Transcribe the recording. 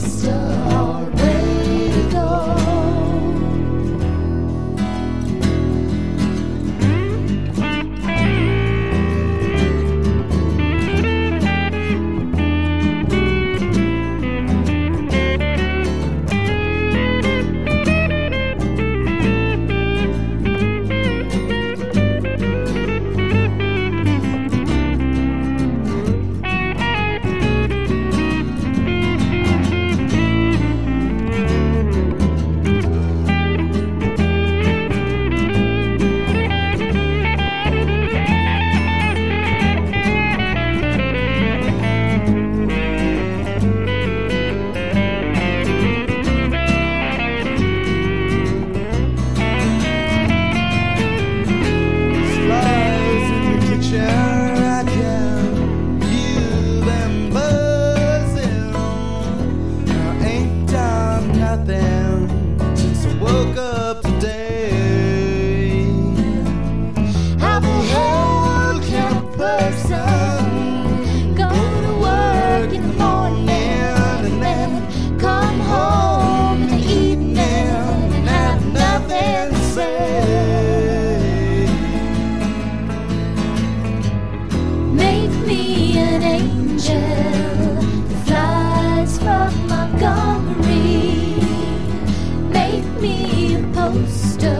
crystal an angel that flies from Montgomery. Make me a poster.